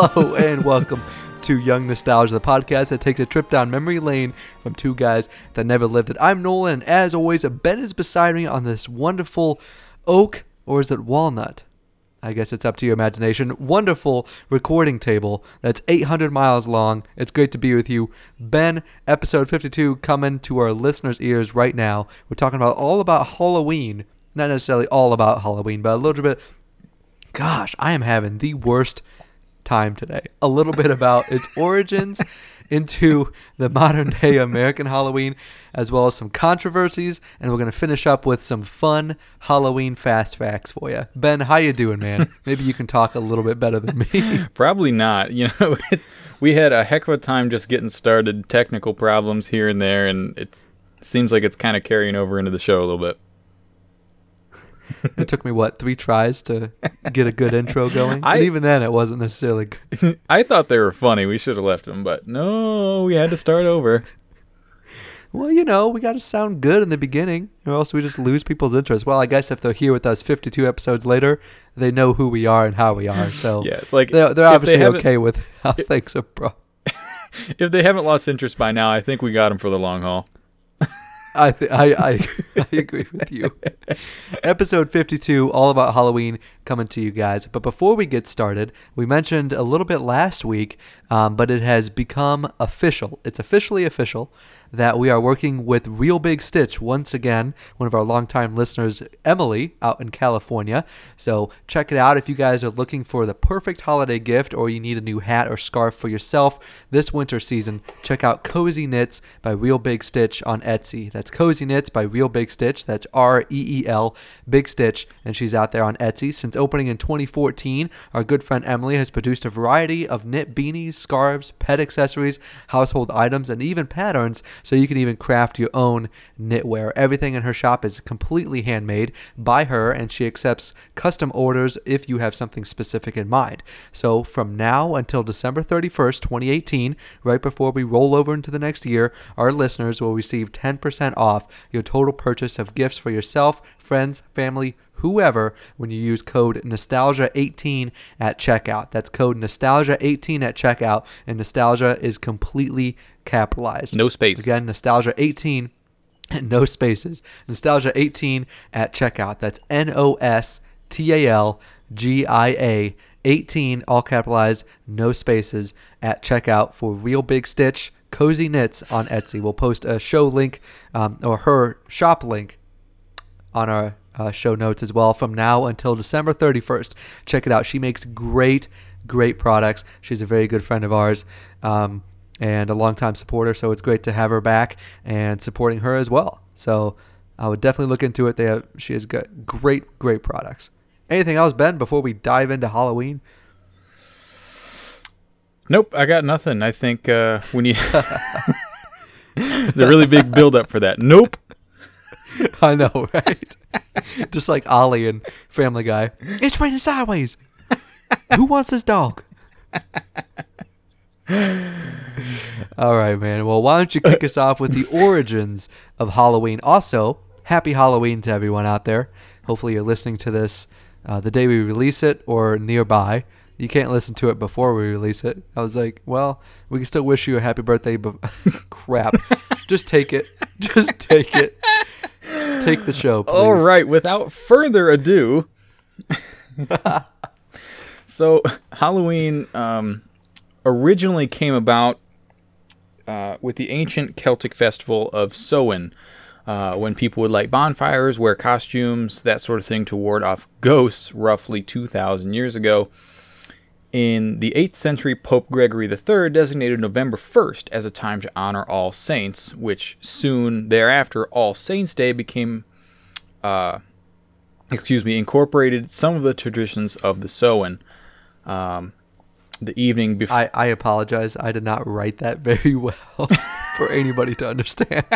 Hello and welcome to Young Nostalgia, the podcast that takes a trip down memory lane from two guys that never lived it. I'm Nolan, and as always, Ben is beside me on this wonderful oak, or is it walnut? I guess it's up to your imagination. Wonderful recording table that's 800 miles long. It's great to be with you. Ben, episode 52 coming to our listeners' ears right now. We're talking about all about Halloween. Not necessarily all about Halloween, but a little bit. Gosh, I am having the worst time today. A little bit about its origins into the modern day American Halloween, as well as some controversies, and we're gonna finish up with some fun Halloween fast facts for you. Ben, how you doing, man? Maybe you can talk a little bit better than me. Probably not. You know, it's, we had a heck of a time just getting started. Technical problems here and there, and it seems like it's kind of carrying over into the show a little bit it took me what three tries to get a good intro going. I, and even then, it wasn't necessarily. good. I thought they were funny. We should have left them, but no, we had to start over. well, you know, we got to sound good in the beginning, or else we just lose people's interest. Well, I guess if they're here with us 52 episodes later, they know who we are and how we are. So yeah, it's like they're, they're obviously they okay with how things are. Bro. if they haven't lost interest by now, I think we got them for the long haul. I, th- I, I, I agree with you. Episode 52, all about Halloween, coming to you guys. But before we get started, we mentioned a little bit last week, um, but it has become official. It's officially official that we are working with Reel Big Stitch once again, one of our longtime listeners, Emily, out in California. So check it out if you guys are looking for the perfect holiday gift or you need a new hat or scarf for yourself this winter season. Check out Cozy Knits by Reel Big Stitch on Etsy. That's Cozy Knits by Reel Big Stitch. That's R E E L Big Stitch, and she's out there on Etsy. Since opening in 2014, our good friend Emily has produced a variety of knit beanies, scarves, pet accessories, household items, and even patterns so you can even craft your own knitwear. Everything in her shop is completely handmade by her, and she accepts custom orders if you have something specific in mind. So from now until December 31st, 2018, right before we roll over into the next year, our listeners will receive 10% off your total purchase of gifts for yourself, friends, family, whoever when you use code nostalgia18 at checkout. That's code nostalgia18 at checkout and nostalgia is completely capitalized. No space. Again, nostalgia18 no spaces. Nostalgia18 at checkout. That's N O S T A L G I A 18 all capitalized, no spaces at checkout for Reel Big Stitch Cozy Knits on Etsy. We'll post a show link um, or her shop link on our uh, show notes as well from now until December 31st. Check it out. She makes great, great products. She's a very good friend of ours um, and a longtime supporter, so it's great to have her back and supporting her as well. So I would definitely look into it. They have, she has got great, great products. Anything else, Ben, before we dive into Halloween? Nope, I got nothing. I think uh, we need. There's a really big build up for that. Nope. I know, right? Just like Ollie and Family Guy. It's raining sideways. Who wants this dog? All right, man. Well, why don't you kick us off with the origins of Halloween? Also, happy Halloween to everyone out there. Hopefully, you're listening to this uh, the day we release it or nearby. You can't listen to it before we release it. I was like, well, we can still wish you a happy birthday, but crap. Just take it. Just take it. Take the show, please. All right, without further ado. so, Halloween um, originally came about uh, with the ancient Celtic festival of Samhain, uh, when people would light bonfires, wear costumes, that sort of thing to ward off ghosts roughly 2,000 years ago. In the 8th century, Pope Gregory III designated November 1st as a time to honor all saints, which soon thereafter, All Saints' Day became, uh, excuse me, incorporated some of the traditions of the Samhain. Um, the evening before. I, I apologize. I did not write that very well for anybody to understand.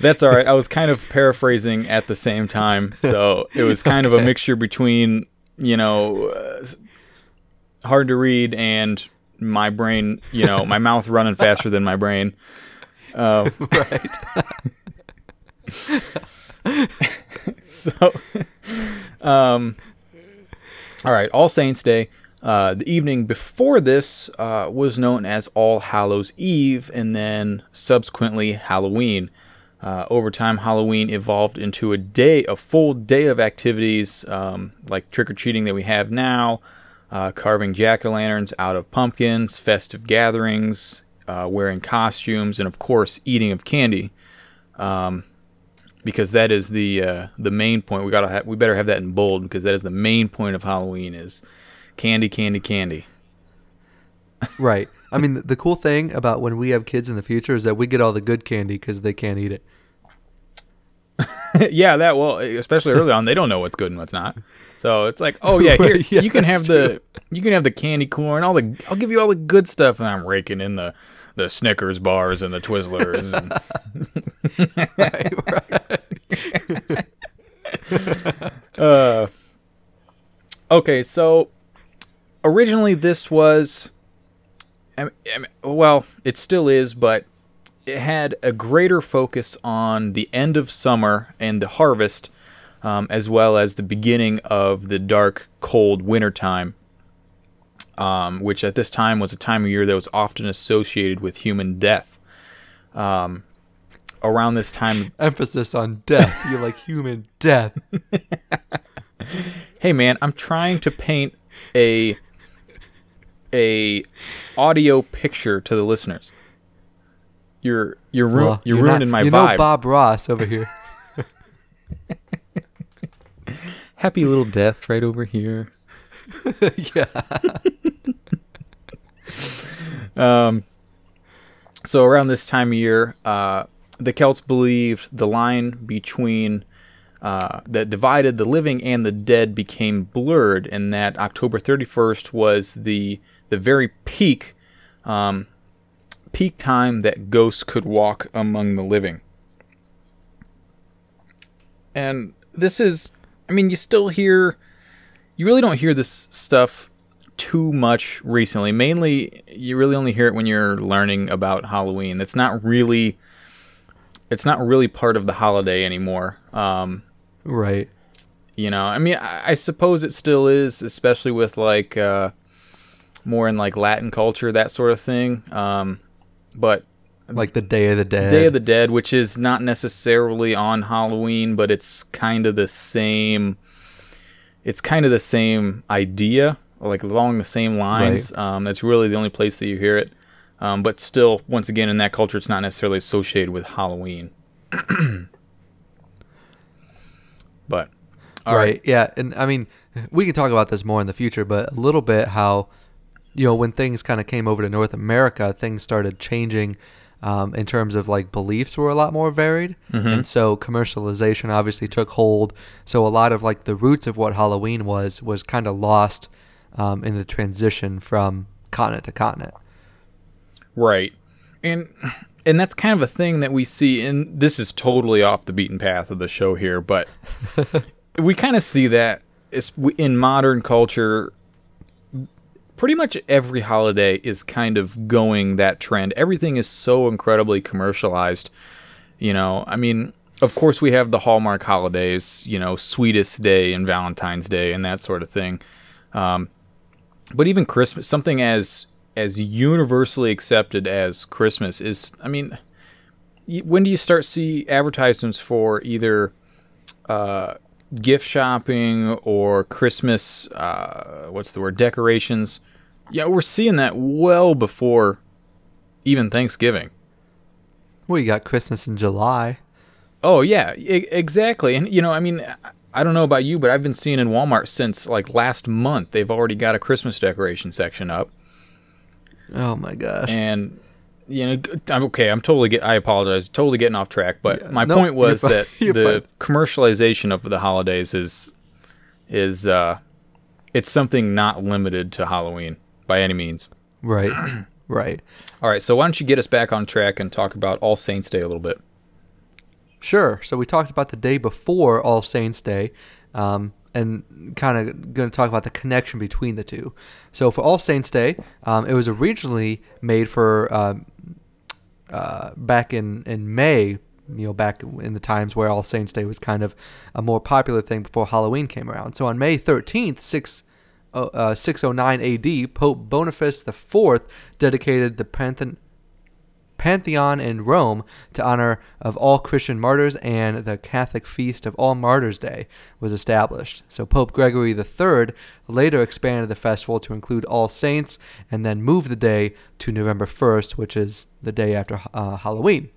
That's all right. I was kind of paraphrasing at the same time, so it was kind okay. of a mixture between you know, uh, hard to read and my brain, you know, my mouth running faster than my brain. Uh, right. so, um, all right, All Saints Day. Uh, the evening before this uh, was known as All Hallows Eve, and then subsequently Halloween. Uh, over time, Halloween evolved into a day, a full day of activities um, like trick or treating that we have now, uh, carving jack o' lanterns out of pumpkins, festive gatherings, uh, wearing costumes, and of course, eating of candy. Um, because that is the uh, the main point. We gotta ha- we better have that in bold because that is the main point of Halloween is candy, candy, candy. Right. I mean, the, cool thing about when we have kids in the future is that we get all the good candy because they can't eat it. yeah, that well, especially early on, they don't know what's good and what's not. So it's like, oh yeah, here yeah, you can have the you can have the candy corn, all the I'll give you all the good stuff, and I'm raking in the the Snickers bars and the Twizzlers. And, uh, okay, so originally this was, I mean, well, it still is, but it had a greater focus on the end of summer and the harvest, um, as well as the beginning of the dark, cold wintertime, um, which at this time was a time of year that was often associated with human death. Um, around this time, Emphasis on death. You're like human death. hey man, I'm trying to paint a a audio picture to the listeners. You're you're ru- Well, you're, not- ruining my you vibe. know Bob Ross over here. Happy little death right over here. yeah. Um, so around this time of year, uh, the Celts believed the line between uh, that divided the living and the dead became blurred, and that October 31st was the the very peak um, peak time that ghosts could walk among the living. And this is, I mean, you still hear, you really don't hear this stuff too much recently. Mainly, you really only hear it when you're learning about Halloween. It's not really, it's not really part of the holiday anymore. Um, Right. you know, I mean, I, I suppose it still is, especially with like uh, more in like Latin culture, that sort of thing. Um, but Like the Day of the Dead. Day of the Dead, which is not necessarily on Halloween, but it's kind of the same. It's kind of the same idea, like along the same lines. Um, that's really the only place that you hear it. Um, but still, once again, in that culture, it's not necessarily associated with Halloween. but all right. right, Yeah, and I mean, we can talk about this more in the future, but a little bit how, you know, when things kind of came over to North America, things started changing. Um, in terms of like beliefs were a lot more varied. And so commercialization obviously took hold. So a lot of like the roots of what halloween was was kind of lost um, in the transition from continent to continent. Right. And and that's kind of a thing that we see and this is totally off the beaten path of the show here, but we kind of see that in modern culture pretty much every holiday is kind of going that trend. Everything is so incredibly commercialized. You know, I mean, of course we have the Hallmark holidays, you know, Sweetest Day and Valentine's Day and that sort of thing. Um, but even Christmas, something as as universally accepted as Christmas is, I mean, when do you start see advertisements for either uh, gift shopping or Christmas? Uh, what's the word? Decorations. Yeah, we're seeing that well before even Thanksgiving. well you got christmas in july Oh yeah, e- exactly. And you know, I mean, I- I don't know about you, but I've been seeing in Walmart since like last month. They've already got a Christmas decoration section up. oh my gosh and you know I'm okay I'm totally get I apologize totally getting off track but Yeah, my no, point was fine. that the commercialization of the holidays is is uh it's something not limited to Halloween by any means right right all right so why don't you get us back on track and talk about All Saints Day a little bit Sure. So we talked about the day before All Saints Day, um, and kind of going to talk about the connection between the two. So for All Saints Day, um, it was originally made for um, uh, back in in May. You know, back in the times where All Saints Day was kind of a more popular thing before Halloween came around. So on May 13th, six uh, 609 AD, Pope Boniface IV dedicated the Panthe- Pantheon in Rome to honor of all Christian martyrs, and the Catholic feast of All Martyrs' Day was established. So Pope Gregory III later expanded the festival to include All Saints, and then moved the day to November 1st, which is the day after uh, Halloween.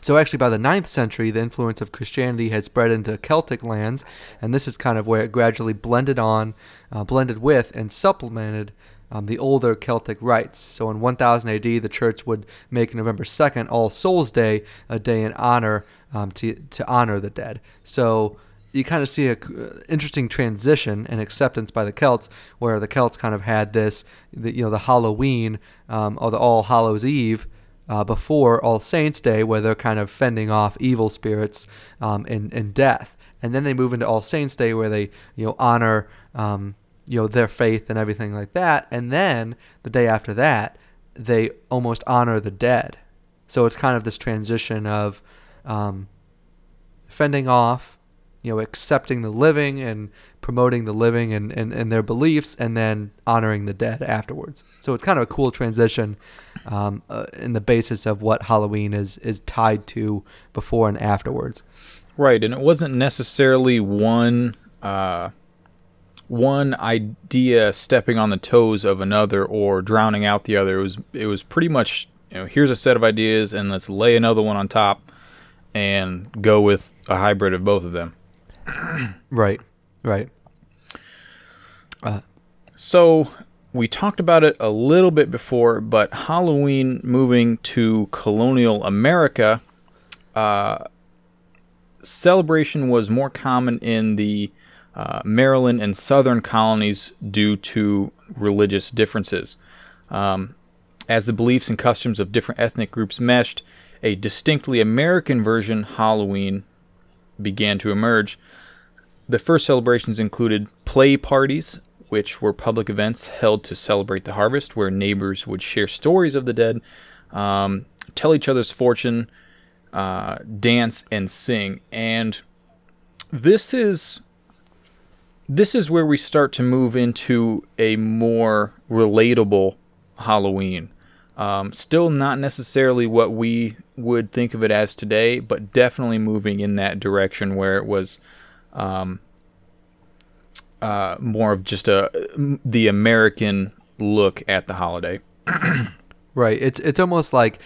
So actually, by the 9th century, the influence of Christianity had spread into Celtic lands, and this is kind of where it gradually blended on, uh, blended with, and supplemented um, the older Celtic rites. So in 1000 AD, the church would make November 2nd, All Souls Day, a day in honor um, to to honor the dead. So you kind of see a uh, interesting transition and acceptance by the Celts, where the Celts kind of had this, the, you know, the Halloween um, or the All Hallows Eve uh, before All Saints Day, where they're kind of fending off evil spirits um, and, death. And then they move into All Saints Day, where they you know honor um, you know their faith and everything like that. And then the day after that, they almost honor the dead. So it's kind of this transition of um, fending off, you know, accepting the living and promoting the living and, and, and their beliefs, and then honoring the dead afterwards. So it's kind of a cool transition um, uh, in the basis of what Halloween is is tied to before and afterwards. Right, and it wasn't necessarily one uh, one idea stepping on the toes of another or drowning out the other. It was it was pretty much you know here's a set of ideas and let's lay another one on top and go with a hybrid of both of them. right, right. Uh, so we talked about it a little bit before, but Halloween moving to colonial America, uh, celebration was more common in the uh, Maryland and southern colonies due to religious differences. Um, as the beliefs and customs of different ethnic groups meshed, a distinctly American version Halloween began to emerge. The first celebrations included play parties, which were public events held to celebrate the harvest, where neighbors would share stories of the dead, um, tell each other's fortune, uh, dance, and sing. And this is this is where we start to move into a more relatable Halloween. Um, still not necessarily what we would think of it as today, but definitely moving in that direction where it was um, uh, more of just a the American look at the holiday. right. It's it's almost like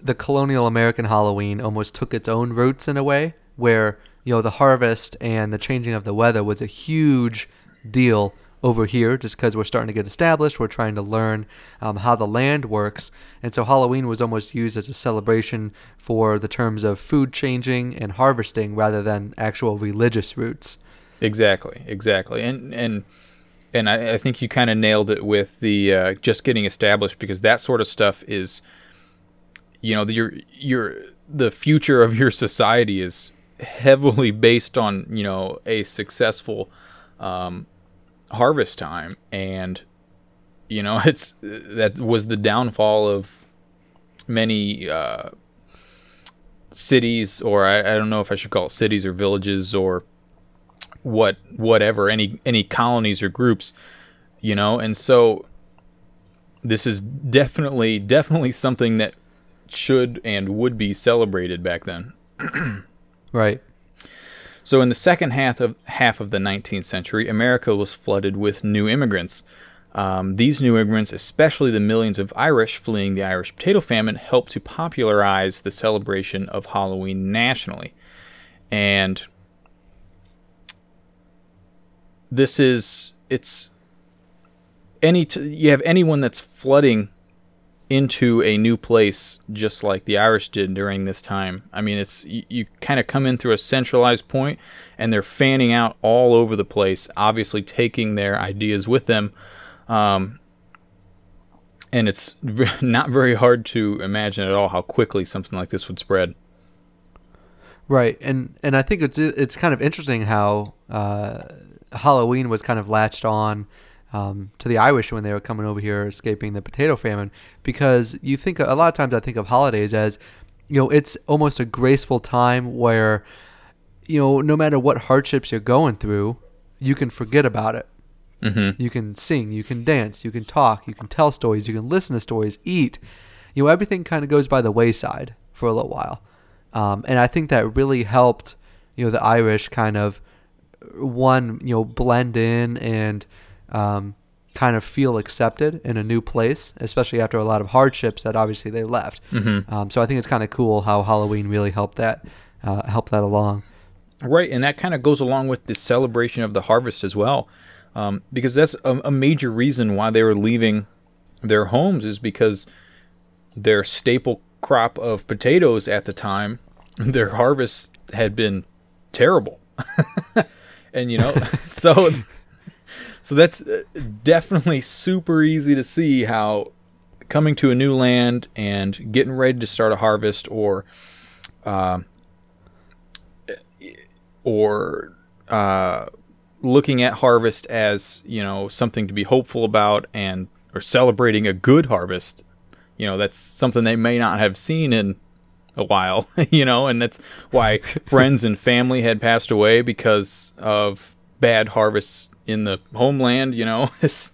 the colonial American Halloween almost took its own roots in a way where you know, the harvest and the changing of the weather was a huge deal over here just because we're starting to get established. We're trying to learn um, how the land works. And so Halloween was almost used as a celebration for the terms of food changing and harvesting rather than actual religious roots. Exactly, exactly. And, and, and I, I think you kind of nailed it with the uh, just getting established because that sort of stuff is, you know, your, your, the future of your society is heavily based on you know a successful um, harvest time, and you know it's that was the downfall of many uh, cities, or I, I don't know if I should call it cities or villages or what whatever any any colonies or groups, you know, and so this is definitely definitely something that should and would be celebrated back then. Right. So in the second half of half of the 19th century, America was flooded with new immigrants. Um, these new immigrants, especially the millions of Irish fleeing the Irish potato famine, helped to popularize the celebration of Halloween nationally. And this is it's any t- you have anyone that's flooding into a new place just like the Irish did during this time. I mean, it's you, you kind of come in through a centralized point and they're fanning out all over the place, obviously taking their ideas with them. Um, and it's not very hard to imagine at all how quickly something like this would spread. Right, and and I think it's it's kind of interesting how uh, Halloween was kind of latched on um, to the Irish when they were coming over here, escaping the potato famine. Because you think a lot of times I think of holidays as, you know, it's almost a graceful time where, you know, no matter what hardships you're going through, you can forget about it. Mm-hmm. You can sing, you can dance, you can talk, you can tell stories, you can listen to stories, eat. You know, everything kind of goes by the wayside for a little while. Um, and I think that really helped, you know, the Irish kind of one, you know, blend in and um, kind of feel accepted in a new place, especially after a lot of hardships that obviously they left. Mm-hmm. Um, so I think it's kind of cool how Halloween really helped that uh, help that along. Right, and that kind of goes along with the celebration of the harvest as well, um, because that's a, a major reason why they were leaving their homes is because their staple crop of potatoes at the time, their harvest had been terrible, and you know, so so that's uh, definitely super easy to see how coming to a new land and getting ready to start a harvest or. Uh, or uh, looking at harvest as you know something to be hopeful about and or celebrating a good harvest you know that's something they may not have seen in a while you know and that's why friends and family had passed away because of bad harvests in the homeland you know it's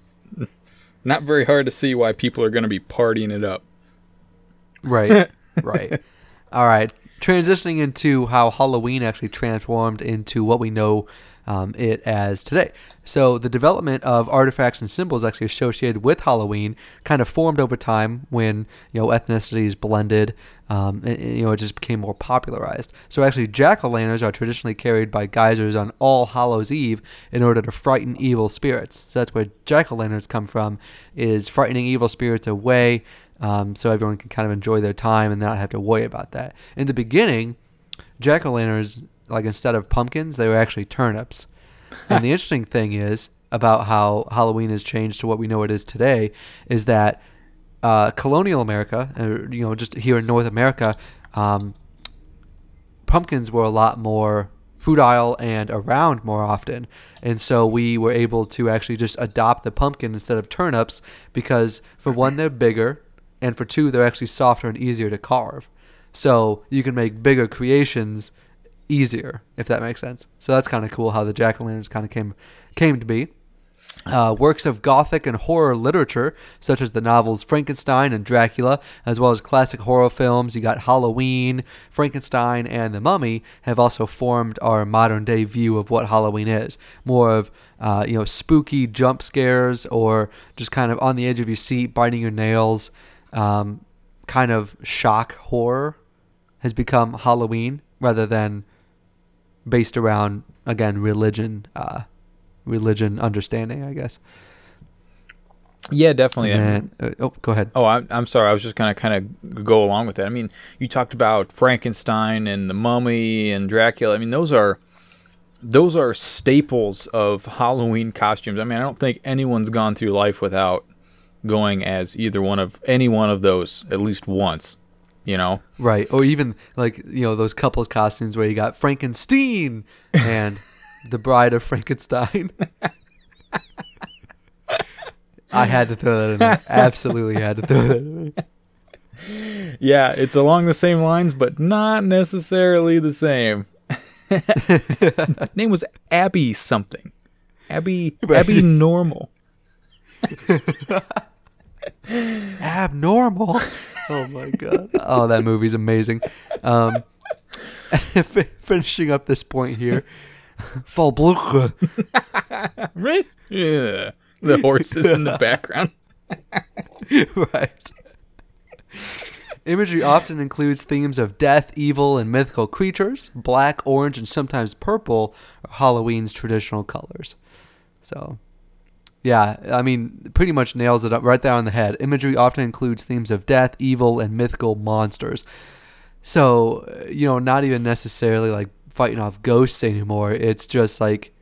not very hard to see why people are going to be partying it up Right. right. All right. Transitioning into how Halloween actually transformed into what we know um, it as today. So the development of artifacts and symbols actually associated with Halloween kind of formed over time when you know ethnicities blended. Um, you know, it just became more popularized. So actually, jack o' lanterns are traditionally carried by guisers on All Hallows Eve in order to frighten evil spirits. So that's where jack o' lanterns come from, is frightening evil spirits away um, so everyone can kind of enjoy their time and not have to worry about that. In the beginning, jack o' lanterns, like instead of pumpkins, they were actually turnips. and the interesting thing is about how Halloween has changed to what we know it is today is that uh, colonial America, uh, you know, just here in North America, um, pumpkins were a lot more food fruitile and around more often. And so we were able to actually just adopt the pumpkin instead of turnips because, for one, they're bigger, and for two, they're actually softer and easier to carve. So you can make bigger creations easier, if that makes sense. So that's kind of cool how the jack o' lanterns kind of came came to be. Uh, works of Gothic and horror literature, such as the novels Frankenstein and Dracula, as well as classic horror films. You got Halloween, Frankenstein, and The Mummy have also formed our modern day view of what Halloween is. More of uh, you know spooky jump scares, or just kind of on the edge of your seat, biting your nails. Um, kind of shock horror has become Halloween rather than based around again religion. Uh, religion understanding, I guess. Yeah, definitely. And, uh, oh, go ahead. Oh, I'm, I'm sorry. I was just to kind of go along with that. I mean, you talked about Frankenstein and the Mummy and Dracula. I mean, those are those are staples of Halloween costumes. I mean, I don't think anyone's gone through life without going as either one of any one of those at least once. You know, right? Or even like you know those couples costumes where you got Frankenstein and the Bride of Frankenstein. I had to throw that in there. Absolutely had to throw that in there. Yeah, it's along the same lines, but not necessarily the same. Name was Abby something. Abby right. Abby Normal. Abnormal. Oh my god. Oh, that movie's amazing. Um, finishing up this point here. Frau Blücher. yeah. The horses in the background. right. Imagery often includes themes of death, evil, and mythical creatures. Black, orange, and sometimes purple are Halloween's traditional colors. So, yeah, I mean, pretty much nails it up right there on the head. Imagery often includes themes of death, evil, and mythical monsters. So, uh, you know, not even necessarily like fighting off ghosts anymore. It's just like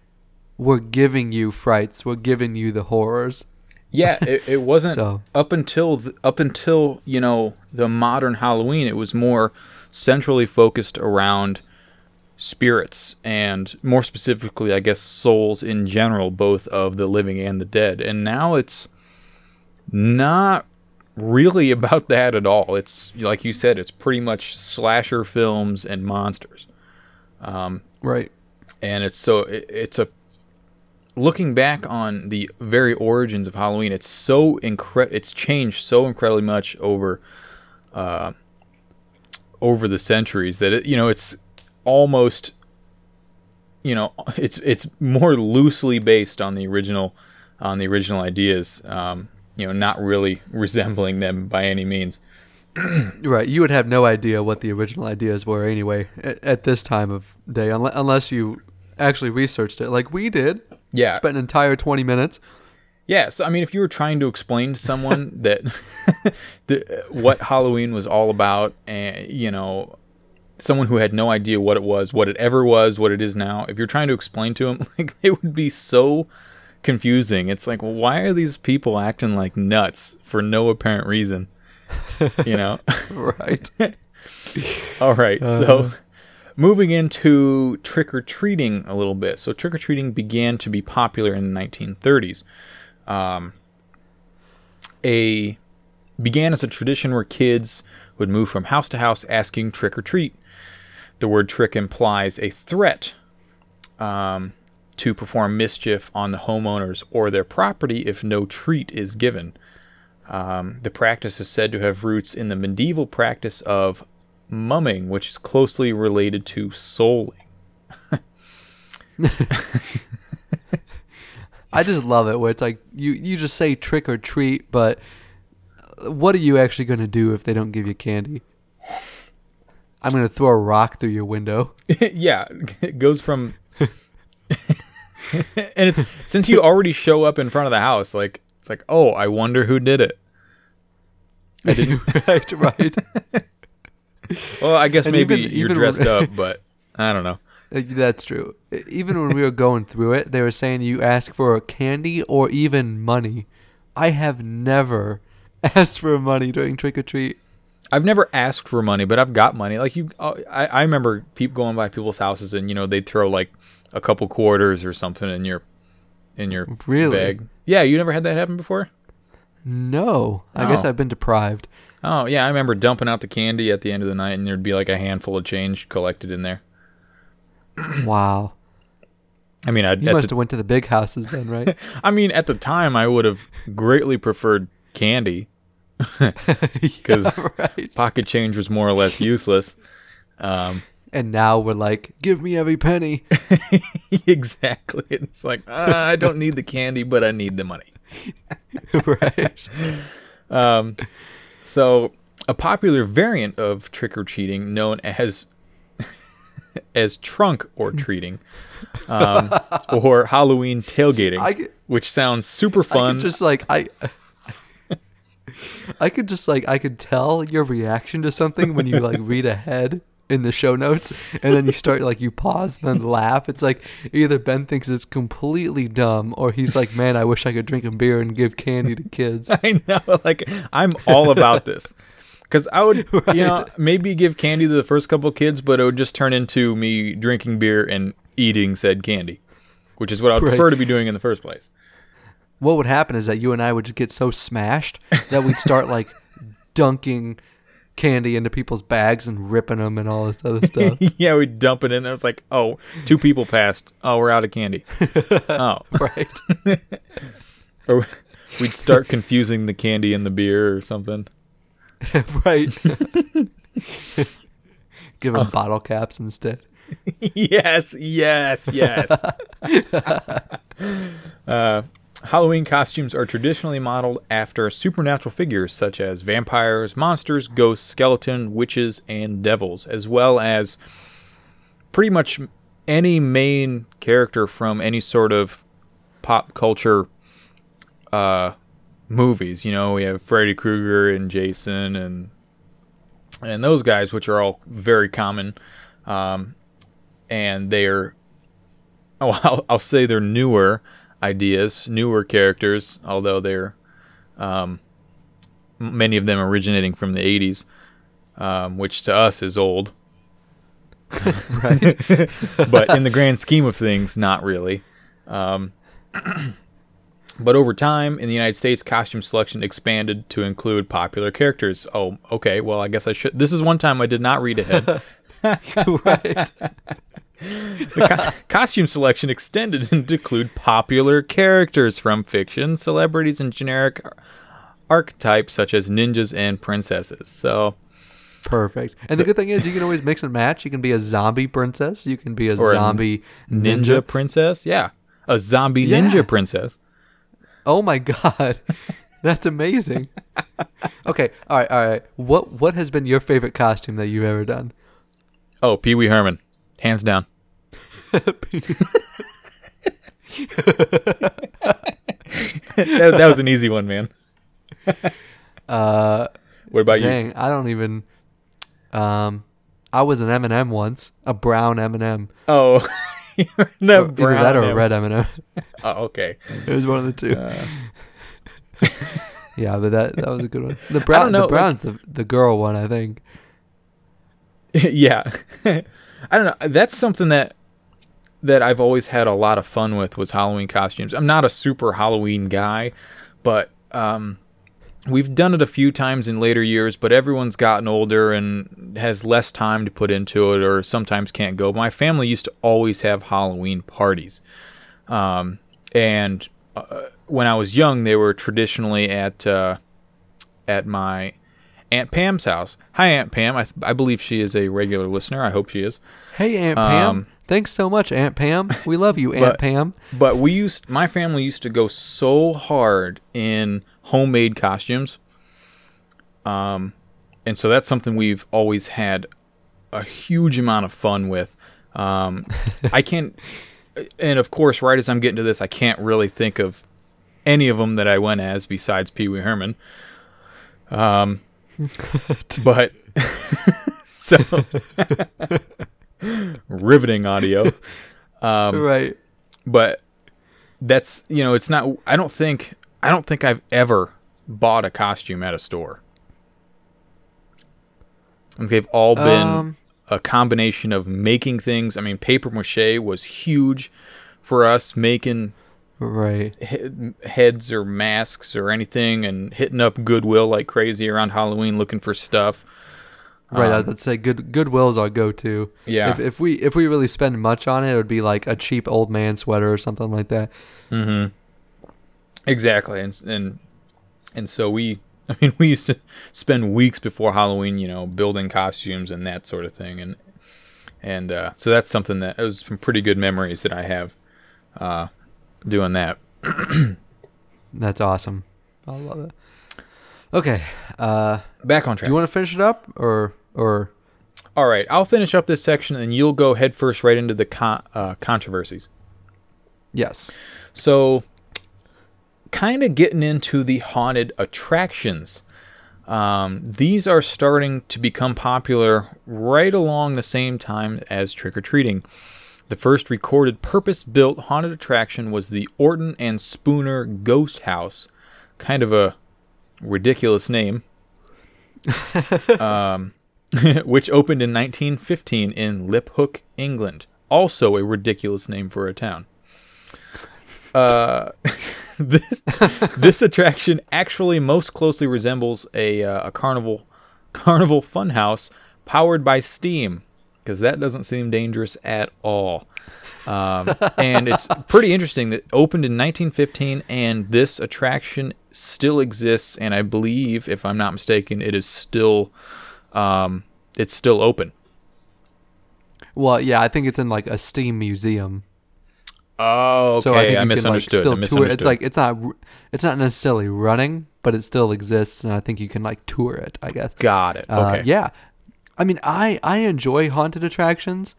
we're giving you frights. We're giving you the horrors. Yeah, it, it wasn't so. up until the, up until you know the modern Halloween. It was more centrally focused around spirits and more specifically, I guess, souls in general, both of the living and the dead. And now it's not really about that at all. It's like you said, it's pretty much slasher films and monsters. Um, right. And it's so it, it's a looking back on the very origins of Halloween, it's so incre- it's changed so incredibly much over uh, over the centuries that it, you know it's almost you know it's it's more loosely based on the original on the original ideas um, you know not really resembling them by any means right. You would have no idea what the original ideas were anyway at, at this time of day, unle- unless you actually researched it, like we did. yeah Spent an entire twenty minutes. Yeah, so I mean, if you were trying to explain to someone that the, what Halloween was all about, and you know, someone who had no idea what it was, what it ever was, what it is now, if you're trying to explain to them, like it would be so confusing. It's like, why are these people acting like nuts for no apparent reason? You know. Right. All right. so moving into trick or treating a little bit. So trick or treating began to be popular in the 1930s. Um, a began as a tradition where kids would move from house to house asking trick or treat. The word trick implies a threat um, to perform mischief on the homeowners or their property if no treat is given. Um, the practice is said to have roots in the medieval practice of mumming, which is closely related to souling. I just love it where it's like you you just say trick or treat, but what are you actually going to do if they don't give you candy? I'm going to throw a rock through your window. yeah, it goes from and it's since you already show up in front of the house, like it's like, oh, I wonder who did it. I didn't. right, right. Well, I guess And maybe even- you're even dressed up, but I don't know. That's true. Even when we were going through it, they were saying you ask for candy or even money. I have never asked for money during trick or treat. I've never asked for money, but I've got money. Like you, uh, I, I remember people going by people's houses and you know they'd throw like a couple quarters or something in your in your Really? bag. Yeah, you never had that happen before. No, I guess Oh. I've been deprived. Oh yeah, I remember dumping out the candy at the end of the night, and there'd be like a handful of change collected in there. Wow, I mean, I'd, you must the, have went to the big houses then, right? I mean, at the time, I would have greatly preferred candy because Yeah, right. pocket change was more or less useless. Um, And now we're like, give me every penny. exactly. It's like ah, I don't need the candy, but I need the money. right. Um, so a popular variant of trick or treating, known as as trunk or treating, um, or Halloween tailgating, I which sounds super fun. just like I. I could just like I could tell your reaction to something when you like read ahead in the show notes and then you start like you pause and then laugh. It's like either Ben thinks it's completely dumb or he's like, Man, I wish I could drink a beer and give candy to kids. I know, like I'm all about this. Because I would, you know, maybe give candy to the first couple kids, but it would just turn into me drinking beer and eating said candy, which is what I would Right. prefer to be doing in the first place. What would happen is that you and I would just get so smashed that we'd start like dunking candy into people's bags and ripping them and all this other stuff. yeah, we'd dump it in there. It's like, oh, two people passed. Oh, we're out of candy. oh, right. or we'd start confusing the candy and the beer or something. right. Give them bottle caps instead. yes, yes, yes. uh, Halloween costumes are traditionally modeled after supernatural figures such as vampires, monsters, ghosts, skeleton, witches, and devils, as well as pretty much any main character from any sort of pop culture uh, movies. You know, we have Freddy Krueger and Jason and and those guys, which are all very common. Um, and they're oh I'll, I'll say they're newer ideas newer characters although they're um, many of them originating from the 80s um, which to us is old Right. but in the grand scheme of things not really um, but over time in the united states costume selection expanded to include popular characters oh okay well i guess i should this is one time i did not read ahead right. The co- costume selection extended to include popular characters from fiction, celebrities, and generic ar- archetypes such as ninjas and princesses. So, Perfect. And the good thing is, you can always mix and match. You can be a zombie princess. You can be a Or a zombie ninja, ninja. princess, yeah, a zombie Yeah. ninja princess. Oh my god, that's amazing. Okay, all right, all right. What what has been your favorite costume that you've ever done? Oh, Pee Wee Herman, hands down. That, that was an easy one, man. Uh, What about you? I don't even. Um, I was an M and m once, a brown M and m Oh, the Either brown that or a M. red M and m Oh, okay. It was one of the two. Uh, yeah, but that that was a good one. The brown, know, the like- the the girl one, I think. yeah, I don't know. That's something that that I've always had a lot of fun with was Halloween costumes. I'm not a super Halloween guy, but um, we've done it a few times in later years. But everyone's gotten older and has less time to put into it, or sometimes can't go. My family used to always have Halloween parties, um, and uh, when I was young, they were traditionally at uh, at my Aunt Pam's house. Hi, Aunt Pam. I, I believe she is a regular listener. I hope she is. Hey, Aunt Pam. Um, Thanks so much, Aunt Pam. We love you, Aunt But- Pam. But we used, my family used to go so hard in homemade costumes. Um, and so that's something we've always had a huge amount of fun with. Um, I can't, and of course, right as I'm getting to this, I can't really think of any of them that I went as besides Pee Wee Herman. Um, but so riveting audio. Um, right. but that's you know it's not i don't think i don't think i've ever bought a costume at a store I think they've all been Um, a combination of making things i mean paper mache was huge for us making Right. he- heads or masks or anything and hitting up goodwill like crazy around halloween looking for stuff Right, Um, I'd say good Goodwill's our go-to. Yeah. If if we if we really spend much on it, it would be like a cheap old man sweater or something like that. Mm-hmm. Exactly, and and and so we, I mean, we used to spend weeks before Halloween, you know, building costumes and that sort of thing, and and uh, so that's something that it was some pretty good memories that I have uh, doing that. That's awesome. I love it. Okay. Uh, Back on track. do you want to finish it up or or All right, I'll finish up this section, and you'll go headfirst right into the con- uh, controversies. yes? So, kind of getting into the haunted attractions. Um, these are starting to become popular right along the same time as trick or treating. The first recorded purpose built haunted attraction was the Orton and Spooner Ghost House. Kind of a ridiculous name. um, which opened in 1915 in Liphook, England. Also a ridiculous name for a town. Uh, this this attraction actually most closely resembles a uh, a carnival carnival funhouse powered by steam because that doesn't seem dangerous at all. Um, and it's pretty interesting that opened in 1915 and this attraction still exists and I believe if I'm not mistaken it is still um, it's still open. Well, yeah, I think it's in like a steam museum. Oh, okay. So I think I misunderstood. Can, like, still tour. It's like it's not it's not necessarily running, but it still exists, and I think you can like tour it. I guess. Got it. Uh, Okay. yeah. I mean, I I enjoy haunted attractions,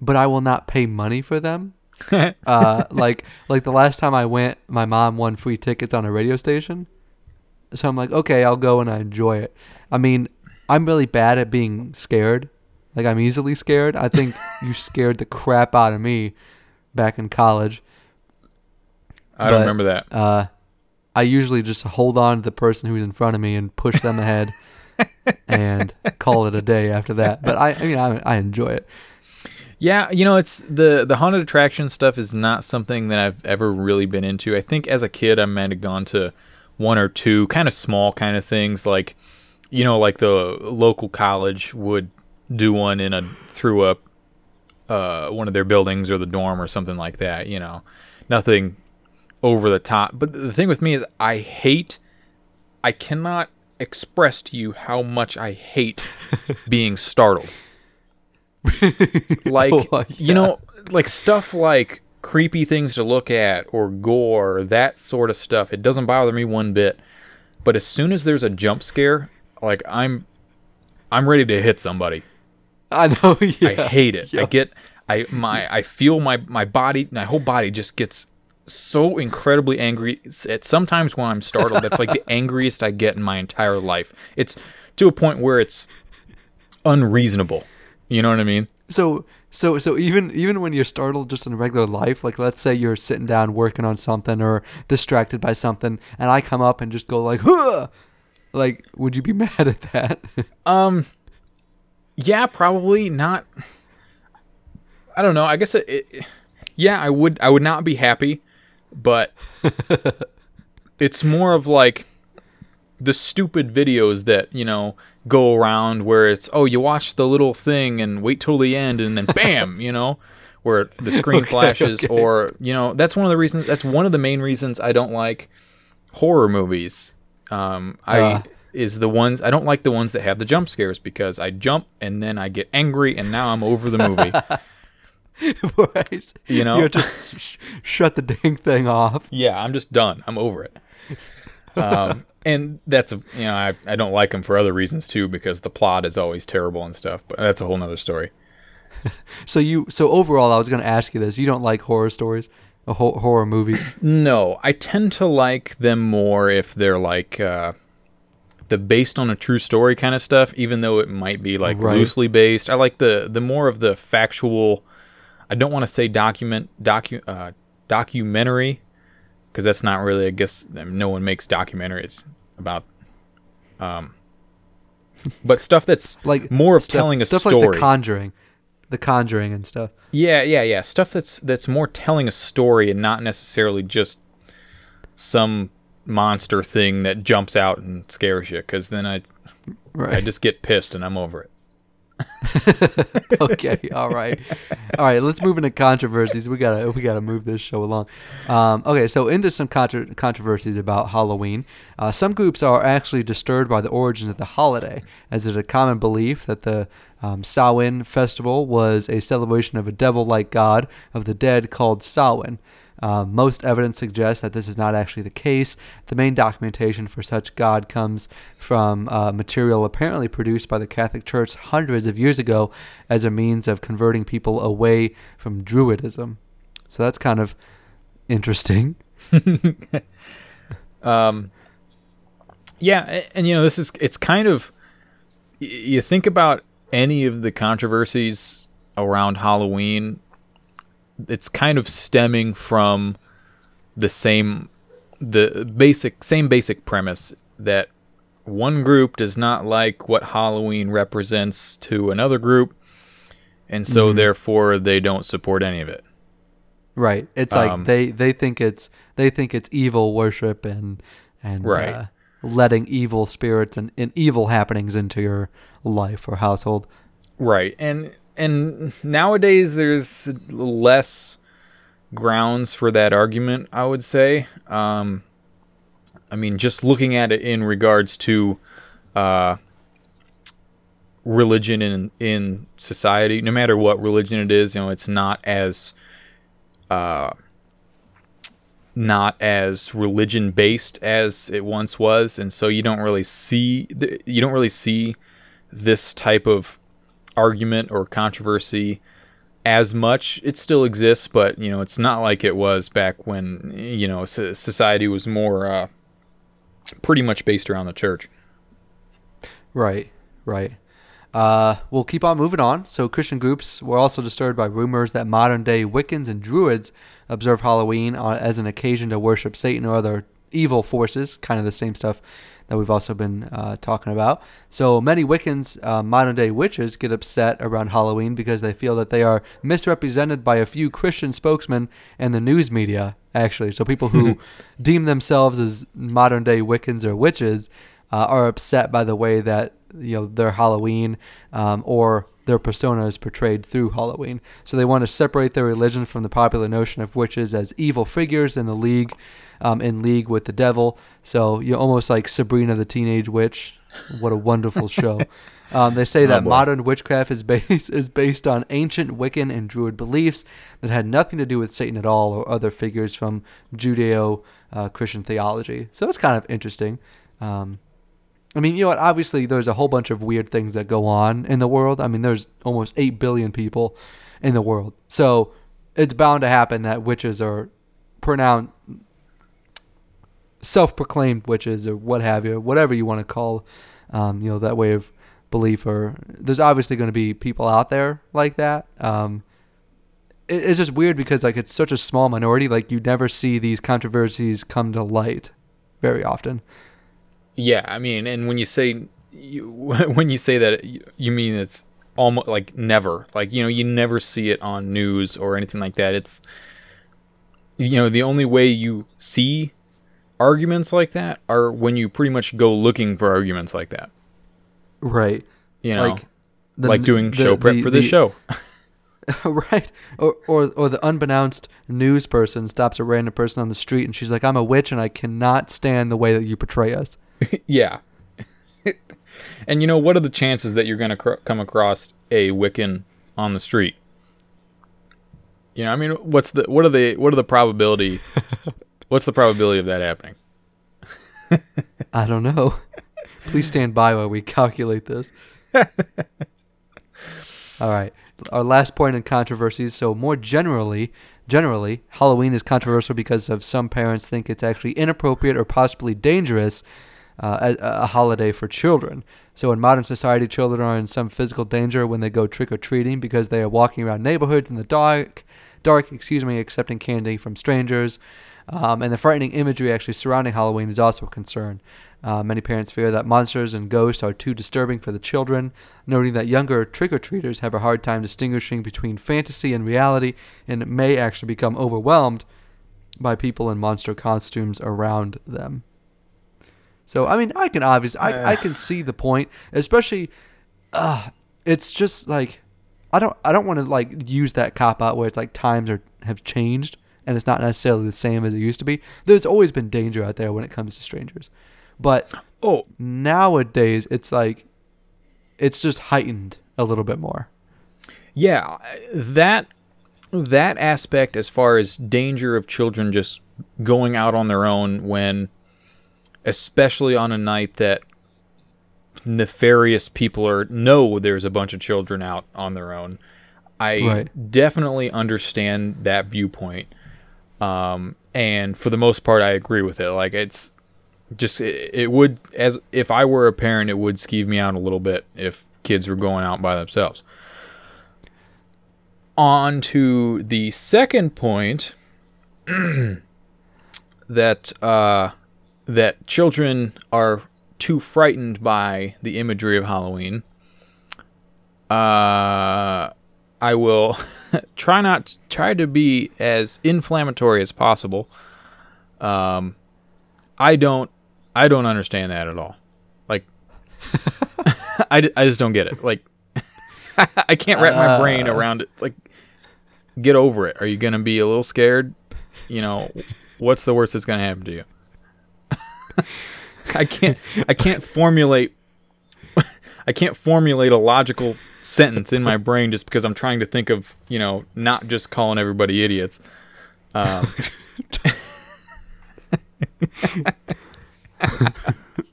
but I will not pay money for them. uh, like like the last time I went, my mom won free tickets on a radio station, so I'm like, okay, I'll go and I enjoy it. I mean, I'm really bad at being scared. Like I'm easily scared. I think you scared the crap out of me back in college. I don't but- remember that. Uh, I usually just hold on to the person who's in front of me and push them ahead, and call it a day after that. But I, I mean, I, I enjoy it. Yeah, you know, it's the the haunted attraction stuff is not something that I've ever really been into. I think as a kid, I might have gone to one or two kind of small kind of things, like you know, like the local college would do one in a through a uh, one of their buildings or the dorm or something like that. You know, nothing over the top. But the thing with me is, I hate. I cannot express to you how much I hate being startled. like Oh, you know, like stuff like creepy things to look at or gore, that sort of stuff. It doesn't bother me one bit. But as soon as there's a jump scare, like I'm I'm ready to hit somebody. I know. Yeah. I hate it. I get I my I feel my my body my whole body just gets so incredibly angry. It's, it's sometimes when I'm startled, that's like the angriest I get in my entire life. It's to a point where it's unreasonable. You know what I mean? So so so even even when you're startled just in regular life, like let's say you're sitting down working on something or distracted by something, and I come up and just go like, huh! Like, would you be mad at that? Um, yeah, probably not. I don't know. I guess it, it. Yeah, I would. I would not be happy, but it's more of like the stupid videos that you know go around where it's oh you watch the little thing and wait till the end and then bam you know where the screen Okay, flashes okay. or you know that's one of the reasons that's one of the main reasons I don't like horror movies. Um, I Ah. is the ones I don't like the ones that have the jump scares because I jump and then I get angry and now I'm over the movie. right? You know? you have to sh- shut the dang thing off. yeah, I'm just done. I'm over it. Um, and that's a, you know I, I don't like them for other reasons too because the plot is always terrible and stuff. But that's a whole nother story. So you so overall, I was going to ask you this: you don't like horror stories, horror movies? No, I tend to like them more if they're like uh, the based on a true story kind of stuff, even though it might be like Right. loosely based. I like the the more of the factual. I don't want to say document docu uh, documentary because that's not really. I guess no one makes documentaries about. Um, but stuff that's Like more of stuff- telling a stuff story. like The Conjuring, The Conjuring and stuff. Yeah, yeah, yeah. Stuff that's that's more telling a story and not necessarily just some monster thing that jumps out and scares you. Because then I Right. I just get pissed and I'm over it. okay, all right, all right. Let's move into controversies. We gotta we gotta move this show along. Um, okay, so into some contra- controversies about Halloween. Uh, some groups are actually disturbed by the origins of the holiday, as it is a common belief that the um, Samhain festival was a celebration of a devil-like god of the dead called Samhain. Uh, most evidence suggests that this is not actually the case. The main documentation for such god comes from uh, material apparently produced by the Catholic Church hundreds of years ago as a means of converting people away from Druidism. So that's kind of interesting. Um, yeah, a- and, you know this is it's kind of you think about any of the controversies around Halloween, it's kind of stemming from the same the basic same basic premise that one group does not like what Halloween represents to another group, and so therefore they don't support any of it. Right. It's like Um, they, they think it's they think it's evil worship and and Right. uh, letting evil spirits and, and evil happenings into your life or household. Right. And and nowadays there's less grounds for that argument, I would say. Um I mean just looking at it in regards to uh religion in in society, no matter what religion it is, you know, it's not as uh not as religion based as it once was and so you don't really see you don't really see this type of argument or controversy as much. It still exists, but you know, it's not like it was back when you know society was more uh, pretty much based around the church. Right, right. Uh, we'll keep on moving on. So, Christian groups were also disturbed by rumors that modern day Wiccans and Druids observe Halloween as an occasion to worship Satan or other evil forces, kind of the same stuff that we've also been uh, talking about. So, many Wiccans, uh, modern day witches, get upset around Halloween because they feel that they are misrepresented by a few Christian spokesmen and the news media, actually. So, people who deem themselves as modern day Wiccans or witches uh, are upset by the way that you know their Halloween um, or their persona is portrayed through Halloween. So they want to separate their religion from the popular notion of witches as evil figures in the league, um, in league with the devil. So you're almost like Sabrina the Teenage Witch. What a wonderful show. Um, they say Oh, that boy. modern witchcraft is based is based on ancient Wiccan and Druid beliefs that had nothing to do with Satan at all or other figures from Judeo uh, Christian theology. So it's kind of interesting. Um, I mean, you know what? Obviously, there's a whole bunch of weird things that go on in the world. I mean, there's almost 8 billion people in the world. So it's bound to happen that witches are pronounced, self proclaimed witches or what have you, whatever you want to call, um, you know, that way of belief. Or there's obviously going to be people out there like that. Um, it, it's just weird because, like, it's such a small minority. Like, you never see these controversies come to light very often. Yeah, I mean, and when you say you, when you say that, you, mean it's almost like never. Like you know, you never see it on news or anything like that. It's you know, the only way you see arguments like that are when you pretty much go looking for arguments like that. Right. You know, like the- like doing the- show prep the- for this the- show. right or, or or the unbeknownst news person stops a random person on the street and she's like i'm a witch and i cannot stand the way that you portray us yeah. and you know, what are the chances that you're going to cr- come across a Wiccan on the street? You know, I mean, what's the what are the what are the probability? what's the probability of that happening? i don't know please stand by while we calculate this all right our last point in controversies so more generally generally halloween is controversial because of some parents think it's actually inappropriate or possibly dangerous uh, a, a holiday for children. So in modern society, children are in some physical danger when they go trick or treating because they are walking around neighborhoods in the dark, dark, excuse me, accepting candy from strangers. Um, and the frightening imagery actually surrounding Halloween is also a concern. Uh, many parents fear that monsters and ghosts are too disturbing for the children, noting that younger trick or treaters have a hard time distinguishing between fantasy and reality and may actually become overwhelmed by people in monster costumes around them. So I mean, I can obviously, I, I can see the point, especially, uh, it's just like, I don't, I don't want to like use that cop out where it's like times are have changed and it's not necessarily the same as it used to be. There's always been danger out there when it comes to strangers, but Oh, nowadays it's like, it's just heightened a little bit more. yeah, that that aspect as far as danger of children just going out on their own when especially on a night that nefarious people are know there's a bunch of children out on their own. I Right. definitely understand that viewpoint. Um, and for the most part, I agree with it. Like it's just it, it would as if I were a parent, it would skeeve me out a little bit if kids were going out by themselves. On to the second point that uh, that children are too frightened by the imagery of Halloween. Uh, I will try not try to be as inflammatory as possible. Um, I don't I don't understand that at all. Like, I, I just don't get it. Like, I can't wrap my brain around it. Like, get over it. Are you gonna be a little scared? You know, what's the worst that's gonna happen to you? I can't I can't formulate I can't formulate a logical sentence in my brain just because I'm trying to think of, you know, not just calling everybody idiots. Um,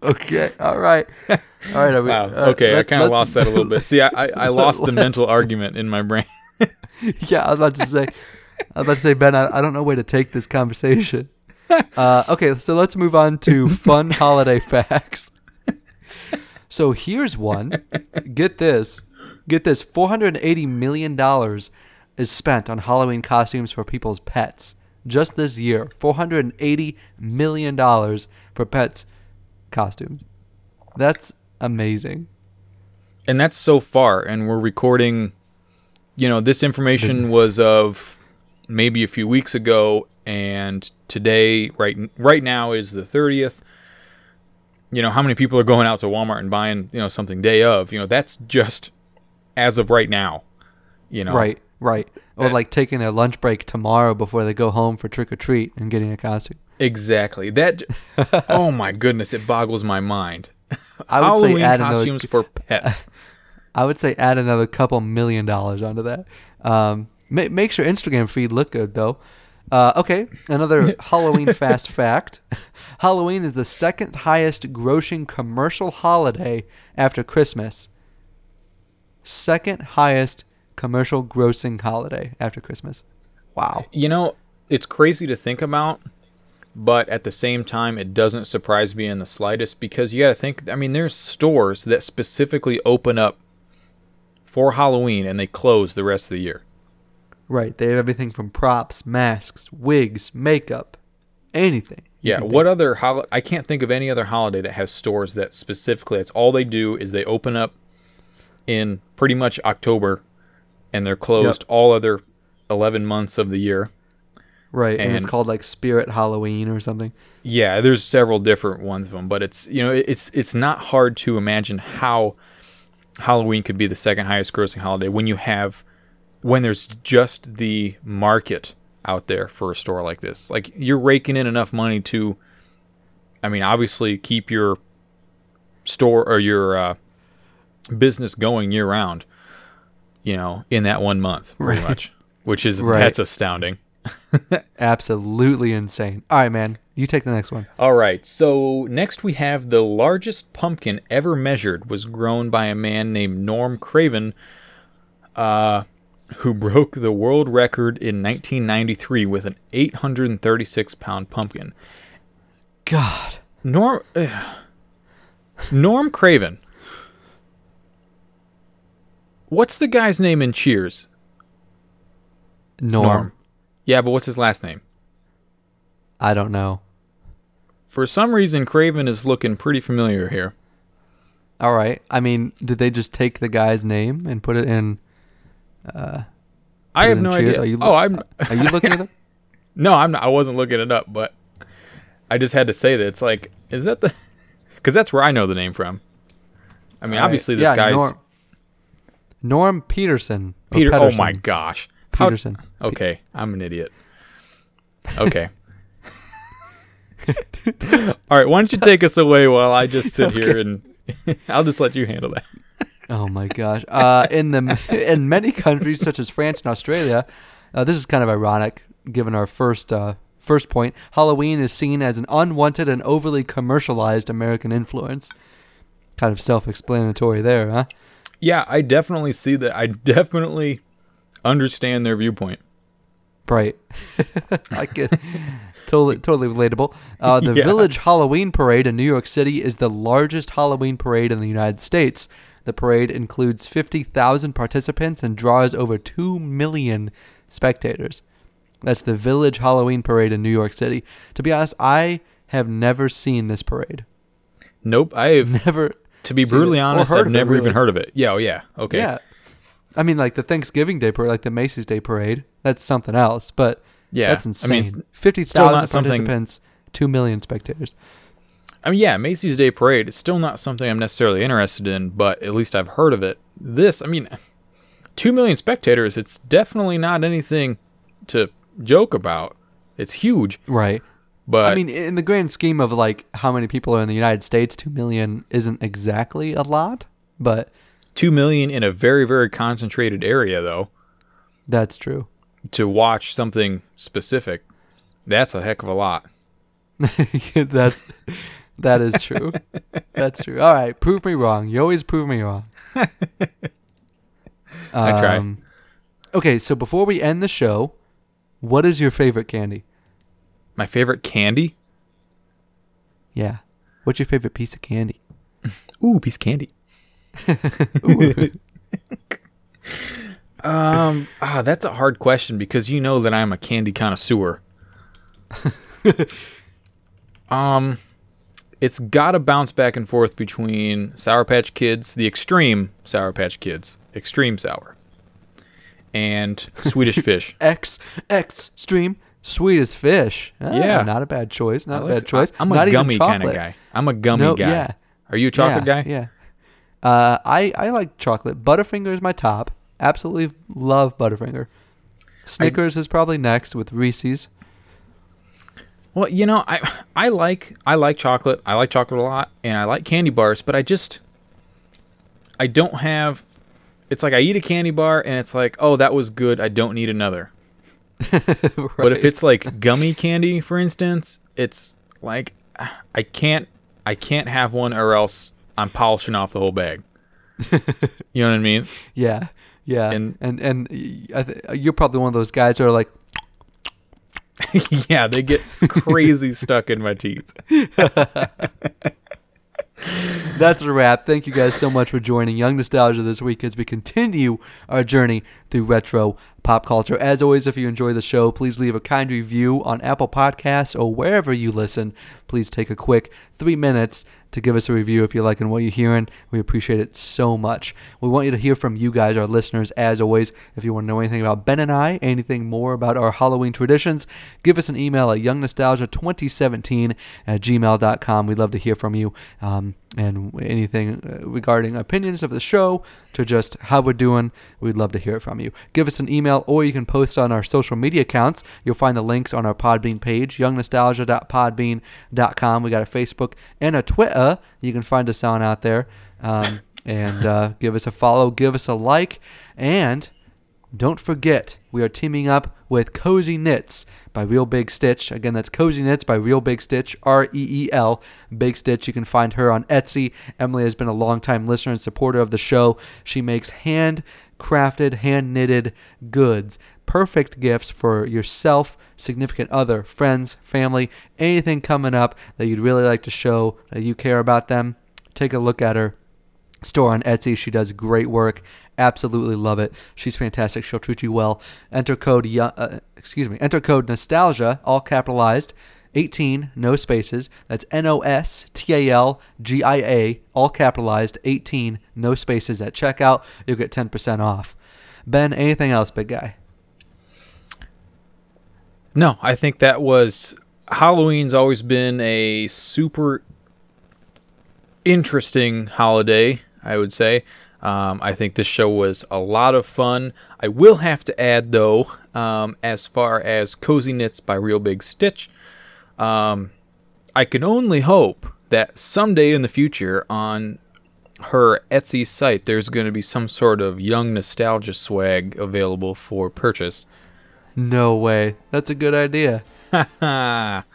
Okay, all right, all right. We, wow. uh, Okay, I kind of lost that a little bit. See, I, I, I lost the mental argument in my brain. yeah, I was about to say, I was about to say, Ben, I, I don't know where to take this conversation. Uh, okay, so let's move on to fun holiday facts. So here's one. Get this. Get this. $480 million is spent on Halloween costumes for people's pets. Just this year. $480 million for pets costumes. That's amazing. and that's so far and we're recording you know this information was of maybe a few weeks ago and today right right now is the 30th you know how many people are going out to Walmart and buying you know something day of you know that's just as of right now. You know, Right, right. Or Uh, like taking their lunch break tomorrow before they go home for trick or treat and getting a costume. Exactly. That. oh my goodness, it boggles my mind. I would say Halloween add another- costumes for pets. I would say add another couple million dollars onto that. Um, ma- makes your Instagram feed look good though. Uh, okay, another Halloween fast fact: Halloween is the second highest grossing commercial holiday after Christmas. Second highest commercial grossing holiday after Christmas. Wow. You know, it's crazy to think about, but at the same time, it doesn't surprise me in the slightest because you got to think. I mean, there's stores that specifically open up for Halloween and they close the rest of the year. Right. They have everything from props, masks, wigs, makeup, anything. Yeah. What other holiday? I can't think of any other holiday that has stores that specifically. That's all they do is they open up in pretty much October, and they're closed all other eleven months of the year. Right, and, it's called like Spirit Halloween or something. Yeah, there's several different ones of them, but it's you know it's it's not hard to imagine how Halloween could be the second highest grossing holiday when you have when there's just the market out there for a store like this. Like you're raking in enough money to I mean, obviously keep your store or your uh, business going year round, you know, in that one month pretty Right. much, which is Right. that's astounding. Absolutely insane. All right, man. You take the next one. All right. So next we have the largest pumpkin ever measured was grown by a man named Norm Craven, uh, who broke the world record in 1993 with an 836 pound pumpkin. God. Norm ugh. Norm Craven. What's the guy's name in Cheers? Norm. Yeah, but what's his last name? I don't know. For some reason, Craven is looking pretty familiar here. All right. I mean, did they just take the guy's name and put it in? Uh, I have no Cheers? idea. Are you oh, I'm. Are you looking at them? No, I'm not. I wasn't looking it up, but I just had to say that it's like, is that the? Because that's where I know the name from. I mean, All right. obviously this Yeah, guy's Norm, Norm Peterson. Peter. Oh my gosh. How- Peterson. okay, I'm an idiot. Okay. All right, why don't you take us away while I just sit here and I'll just let you handle that. Oh my gosh! Uh, in the in many countries such as France and Australia, uh, this is kind of ironic given our first uh, first point. Halloween is seen as an unwanted and overly commercialized American influence. Kind of self-explanatory there, huh? Yeah, I definitely see that. I definitely understand their viewpoint. Right. I get totally totally relatable. Uh, the Yeah. Village Halloween Parade in New York City is the largest Halloween parade in the United States. The parade includes 50,000 participants and draws over 2 million spectators. That's the Village Halloween Parade in New York City. To be honest, I have never seen this parade. Nope, I've Never to be brutally honest, I've of it, never even really. heard of it. Yeah, oh yeah. Okay. Yeah. I mean, like the Thanksgiving Day parade, like the Macy's Day parade, that's something else. But Yeah. that's I insane. mean, it's Fifty thousand something- participants, two million spectators. I mean, yeah, Macy's Day Parade is still not something I'm necessarily interested in, but at least I've heard of it. This, I mean, two million spectators, it's definitely not anything to joke about. It's huge, Right. but I mean, in the grand scheme of like how many people are in the United States, two million isn't exactly a lot, but two million in a very, very concentrated area, though, that's true. to watch something specific, that's a heck of a lot. that's that is true. that's true. All right, prove me wrong. You always prove me wrong. I try. Um, Okay, so before we end the show, what is your favorite candy? My favorite candy? Yeah. What's your favorite piece of candy? Ooh, piece of candy. um, ah, that's a hard question because you know that I'm a candy connoisseur. um, it's got to bounce back and forth between Sour Patch Kids, the extreme Sour Patch Kids, extreme sour, and Swedish Fish. X X stream as fish. Ah, Yeah. not a bad choice. Not I a like- bad choice. I- I'm a not gummy kind of guy. I'm a gummy No, guy. yeah. Are you a chocolate yeah, guy? Yeah. Uh, I I like chocolate. Butterfinger is my top. Absolutely love Butterfinger. Snickers is probably next with Reese's. Well, you know, I I like I like chocolate. I like chocolate a lot, and I like candy bars. But I just I don't have. It's like I eat a candy bar, and it's like, oh, that was good. I don't need another. But if it's like gummy candy, for instance, it's like I can't I can't have one, or else I'm polishing off the whole bag. you know what I mean? yeah, yeah, And- and and, th- you're probably one of those guys who are like, yeah, they get crazy stuck in my teeth. That's a wrap. Thank you guys so much for joining Young Nostalgia this week as we continue our journey through retro pop culture. As always, if you enjoy the show, please leave a kind review on Apple Podcasts or wherever you listen. Please take a quick three minutes to give us a review if you're liking what you're hearing. We appreciate it so much. We want you to hear from you guys, our listeners, as always. If you want to know anything about Ben and I, anything more about our Halloween traditions, give us an email at youngnostalgia2017 at gmail.com. We'd love to hear from you. Um, and anything uh, regarding opinions of the show to just how we're doing, we'd love to hear it from you. Give us an email or you can post on our social media accounts. You'll find the links on our Podbean page, youngnostalgia.podbean.com. We got a Facebook and a Twitter you can find us on out there. Um, and uh, give us a follow, give us a like, and don't forget, we are teaming up with Cozy Knits by Reel Big Stitch. Again, that's Cozy Knits by Reel Big Stitch, R E E L, Big Stitch. You can find her on Etsy. Emily has been a longtime listener and supporter of the show. She makes hand crafted, hand knitted goods. Perfect gifts for yourself, significant other, friends, family, anything coming up that you'd really like to show that you care about them. Take a look at her store on Etsy. She does great work. Absolutely love it. She's fantastic. She'll treat you well. Enter code uh, excuse me. Enter code nostalgia, all capitalized. 18, no spaces. That's N O S T A L G I A, all capitalized. 18, no spaces at checkout. You'll get 10% off. Ben, anything else, big guy? No, I think that was Halloween's always been a super interesting holiday, I would say. Um, I think this show was a lot of fun. I will have to add, though, um, as far as Cozy Knits by Reel Big Stitch, um, I can only hope that someday in the future on her Etsy site, there's going to be some sort of young nostalgia swag available for purchase. No way. That's a good idea. That's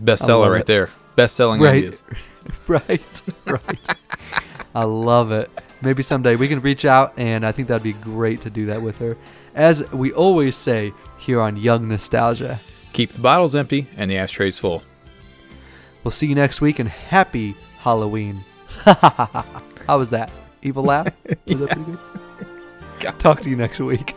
bestseller right it. there. Best selling Right. ideas. right. Right. I love it. Maybe someday we can reach out, and I think that'd be great to do that with her. As we always say here on Young Nostalgia, Keep the bottles empty and the ashtrays full. we'll see you next week, and happy Halloween. How was that? Evil laugh? Was that pretty good? God. Talk to you next week.